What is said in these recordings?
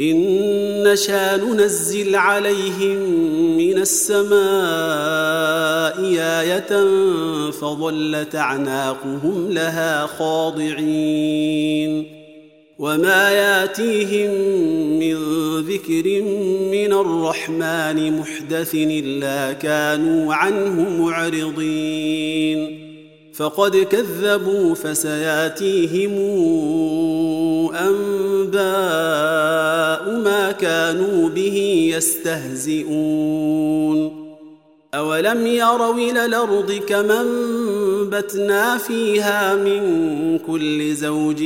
إن نشا ننزل عليهم من السماء آية فظلت أعناقهم لها خاضعين. وما ياتيهم من ذكر من الرحمن محدث إلا كانوا عنه معرضين. فقد كذبوا فسياتيهم أنباء ما كانوا به يستهزئون. أولم يروا إلى الأرض كما انبتنا فيها من كل زوج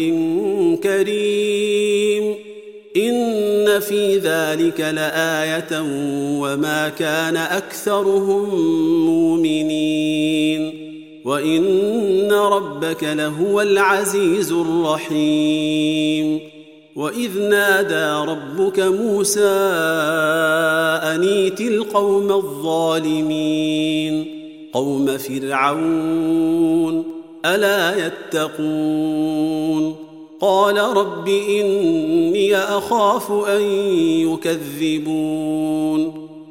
كريم. إن في ذلك لآية وما كان أكثرهم مؤمنين. وان ربك لهو العزيز الرحيم واذ نادى ربك موسى انيت القوم الظالمين قوم فرعون الا يتقون قال رب اني اخاف ان يكذبون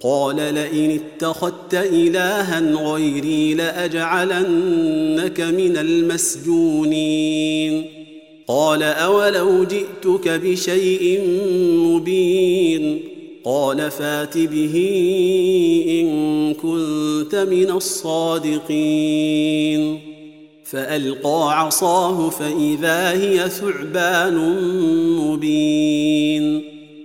قال لئن اتخذت الها غيري لأجعلنك من المسجونين. قال أولو جئتك بشيء مبين. قال فات به إن كنت من الصادقين. فألقى عصاه فإذا هي ثعبان مبين.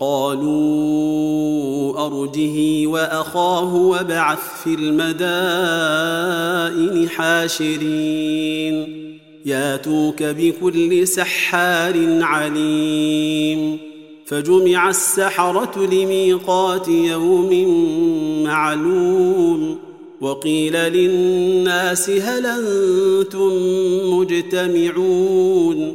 قالوا أرجه وأخاه وابعث في المدائن حاشرين. ياتوك بكل سحار عليم. فجمع السحرة لميقات يوم معلوم. وقيل للناس هل أنتم مجتمعون؟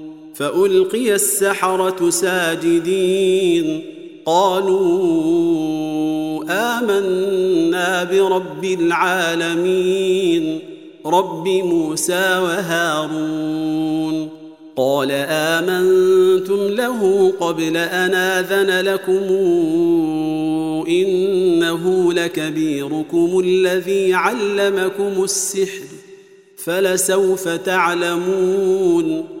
فألقي السحرة ساجدين. قالوا آمنا برب العالمين رب موسى وهارون. قال آمنتم له قبل أن آذن لكم إنه لكبيركم الذي علمكم السحر فلسوف تعلمون.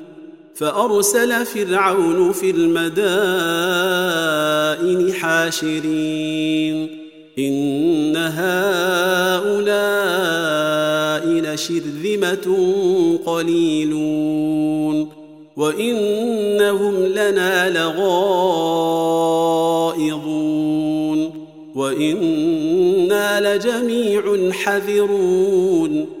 فأرسل فرعون في المدائن حاشرين. إن هؤلاء لشرذمة قليلون. وإنهم لنا لغائظون. وإنا لجميع حذرون.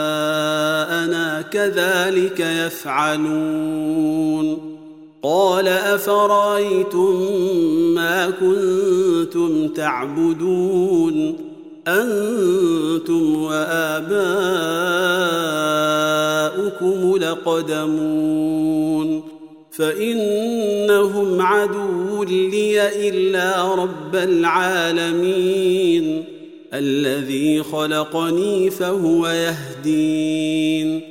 كذلك يفعلون. قال أفرأيتم ما كنتم تعبدون؟ أنتم وآباؤكم لقدمون. فإنهم عدو لي إلا رب العالمين. الذي خلقني فهو يهدين.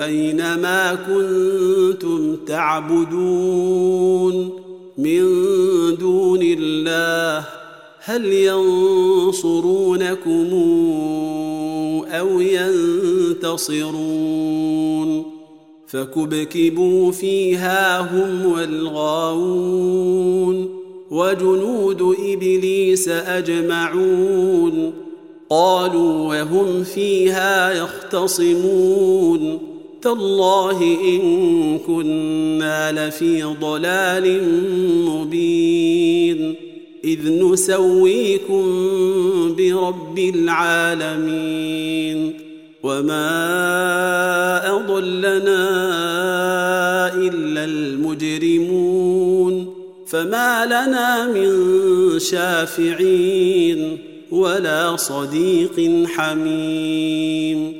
اين ما كنتم تعبدون من دون الله هل ينصرونكم أو ينتصرون فكبكبوا فيها هم والغاوون وجنود إبليس أجمعون قالوا وهم فيها يختصمون تالله إن كنا لفي ضلال مبين. إذ نسويكم برب العالمين. وما أضلنا إلا المجرمون. فما لنا من شافعين ولا صديق حميم.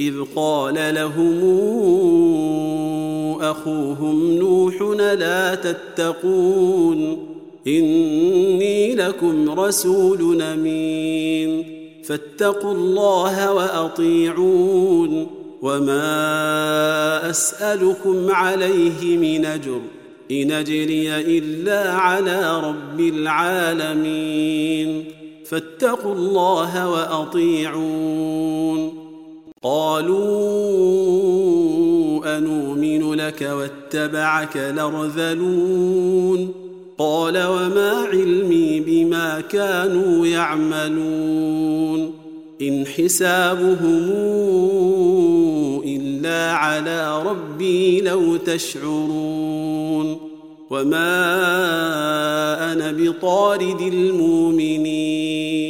إذ قال لهم أخوهم نوح لا تتقون إني لكم رسول أمين فاتقوا الله وأطيعون وما أسألكم عليه من أجر إن أجري إلا على رب العالمين فاتقوا الله وأطيعون قالوا أنومن لك واتبعك لرذلون قال وما علمي بما كانوا يعملون إن حسابهم إلا على ربي لو تشعرون وما أنا بطارد المؤمنين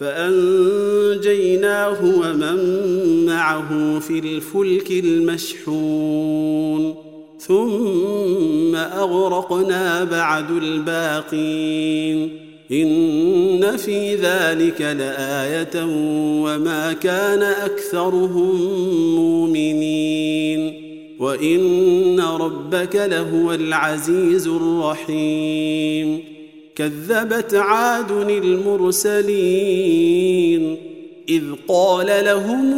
فأنجيناه ومن معه في الفلك المشحون ثم أغرقنا بعد الباقين إن في ذلك لآية وما كان أكثرهم مؤمنين وإن ربك لهو العزيز الرحيم كذبت عاد المرسلين إذ قال لهم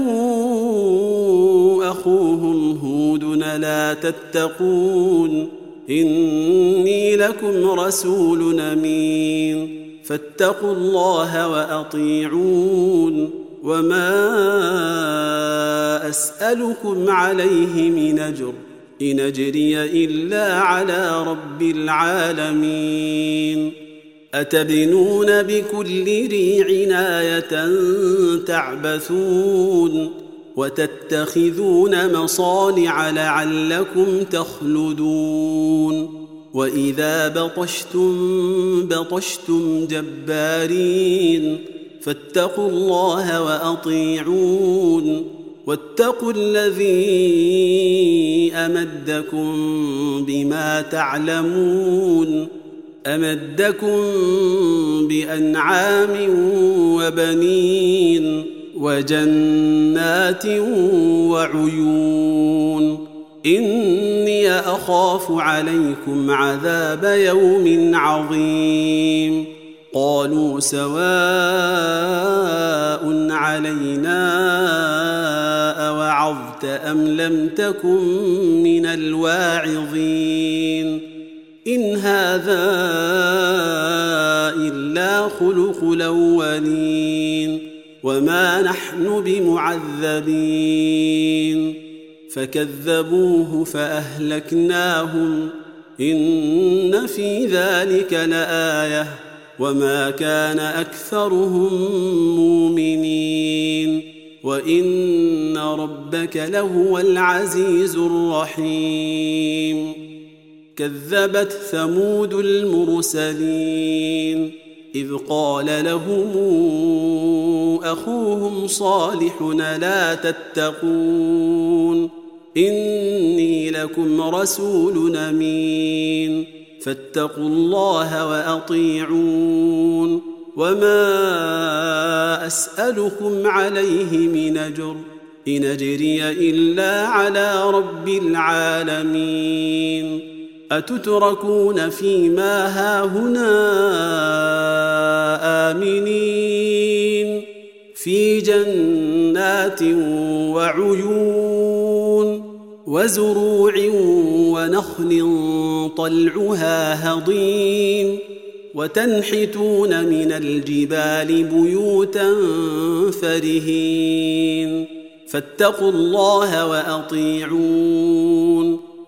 أخوهم هود لا تتقون إني لكم رسول أمين فاتقوا الله وأطيعون وما أسألكم عليه من أجر إن أجري إلا على رب العالمين أتبنون بكل ريع آية تعبثون وتتخذون مصانع لعلكم تخلدون وإذا بطشتم بطشتم جبارين فاتقوا الله وأطيعون واتقوا الذي أمدكم بما تعلمون أمدكم بأنعام وبنين وجنات وعيون إني أخاف عليكم عذاب يوم عظيم قالوا سواء علينا أوعظت أم لم تكن من الواعظين إن هذا إلا خلق الأولين وما نحن بمعذبين فكذبوه فأهلكناهم إن في ذلك لآية وما كان أكثرهم مؤمنين وإن ربك لهو العزيز الرحيم كذبت ثمود المرسلين إذ قال لهم أخوهم صالح لا تتقون إني لكم رسول أمين فاتقوا الله وأطيعون وما أسألكم عليه من أجر إن أجري إلا على رب العالمين أتتركون فيما هاهنا آمنين في جنات وعيون وزروع ونخل طلعها هضيم وتنحتون من الجبال بيوتا فرهين فاتقوا الله وأطيعون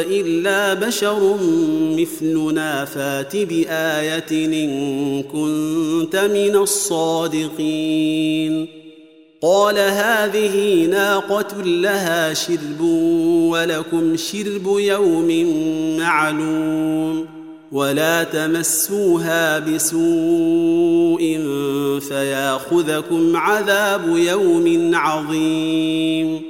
إلا بشر مثلنا فات بآية إن كنت من الصادقين. قال هذه ناقة لها شرب ولكم شرب يوم معلوم ولا تمسوها بسوء فياخذكم عذاب يوم عظيم.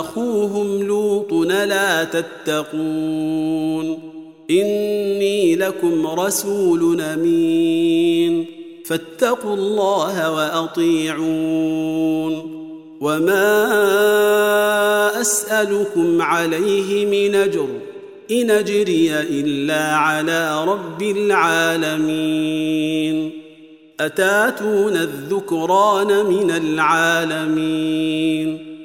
أخوهم لوط لا تتقون. إني لكم رسول أمين. فاتقوا الله وأطيعون. وما أسألكم عليه من أجر إن أجري إلا على رب العالمين. أتاتون الذكران من العالمين.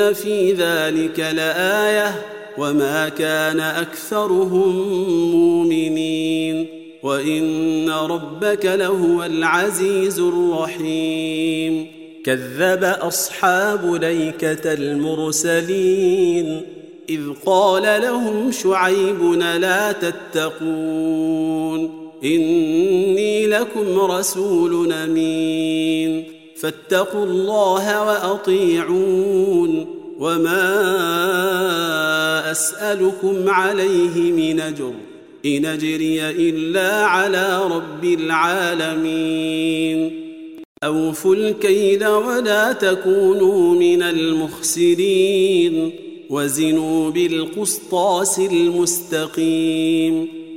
ان في ذلك لايه وما كان اكثرهم مؤمنين وان ربك لهو العزيز الرحيم كذب اصحاب ليكه المرسلين اذ قال لهم شعيب لا تتقون اني لكم رسول امين فاتقوا الله وأطيعون وما أسألكم عليه من أجر إن أجري إلا على رب العالمين أوفوا الكيل ولا تكونوا من المخسرين وزنوا بالقسطاس المستقيم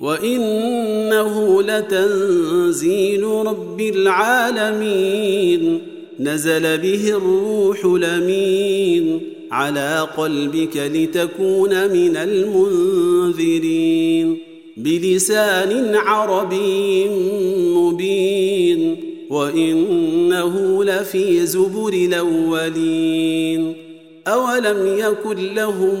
وانه لتنزيل رب العالمين نزل به الروح لمين على قلبك لتكون من المنذرين بلسان عربي مبين وانه لفي زبر الاولين اولم يكن لهم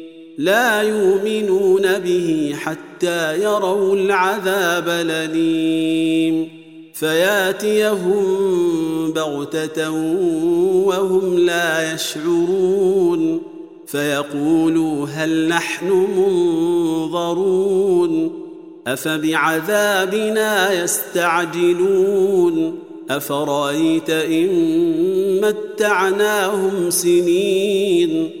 لا يؤمنون به حتى يروا العذاب الأليم. فياتيهم بغتة وهم لا يشعرون. فيقولوا هل نحن منظرون؟ أفبعذابنا يستعجلون؟ أفرأيت إن متعناهم سنين؟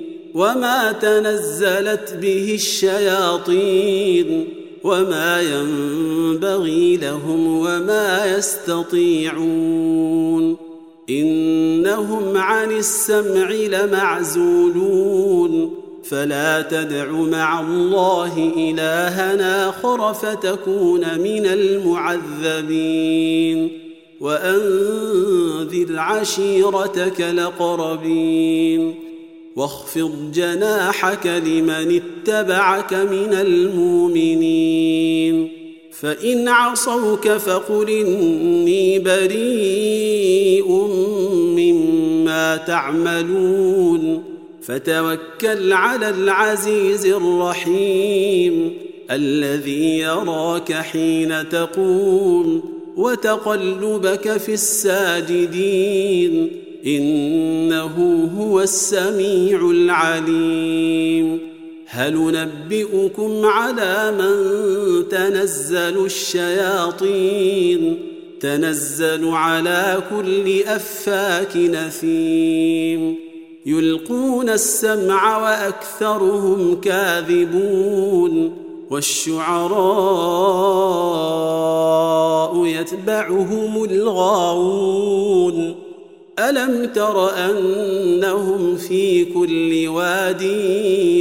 وما تنزلت به الشياطين وما ينبغي لهم وما يستطيعون انهم عن السمع لمعزولون فلا تدع مع الله الهنا اخر فتكون من المعذبين وانذر عشيرتك لقربين واخفض جناحك لمن اتبعك من المؤمنين. فإن عصوك فقل إني بريء مما تعملون. فتوكل على العزيز الرحيم الذي يراك حين تقوم وتقلبك في الساجدين. إنه هو السميع العليم. هل نبئكم على من تنزل الشياطين؟ تنزل على كل أفاك نثيم. يلقون السمع وأكثرهم كاذبون. والشعراء يتبعهم الغاوون. ألم تر أنهم في كل واد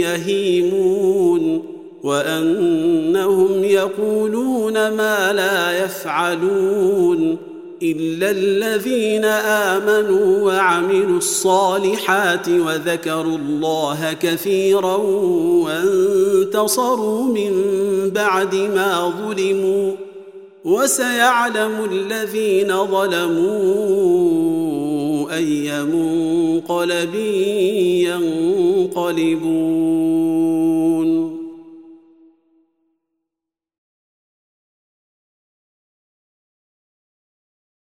يهيمون وأنهم يقولون ما لا يفعلون إلا الذين آمنوا وعملوا الصالحات وذكروا الله كثيرا وانتصروا من بعد ما ظلموا وسيعلم الذين ظلموا اي منقلب ينقلبون.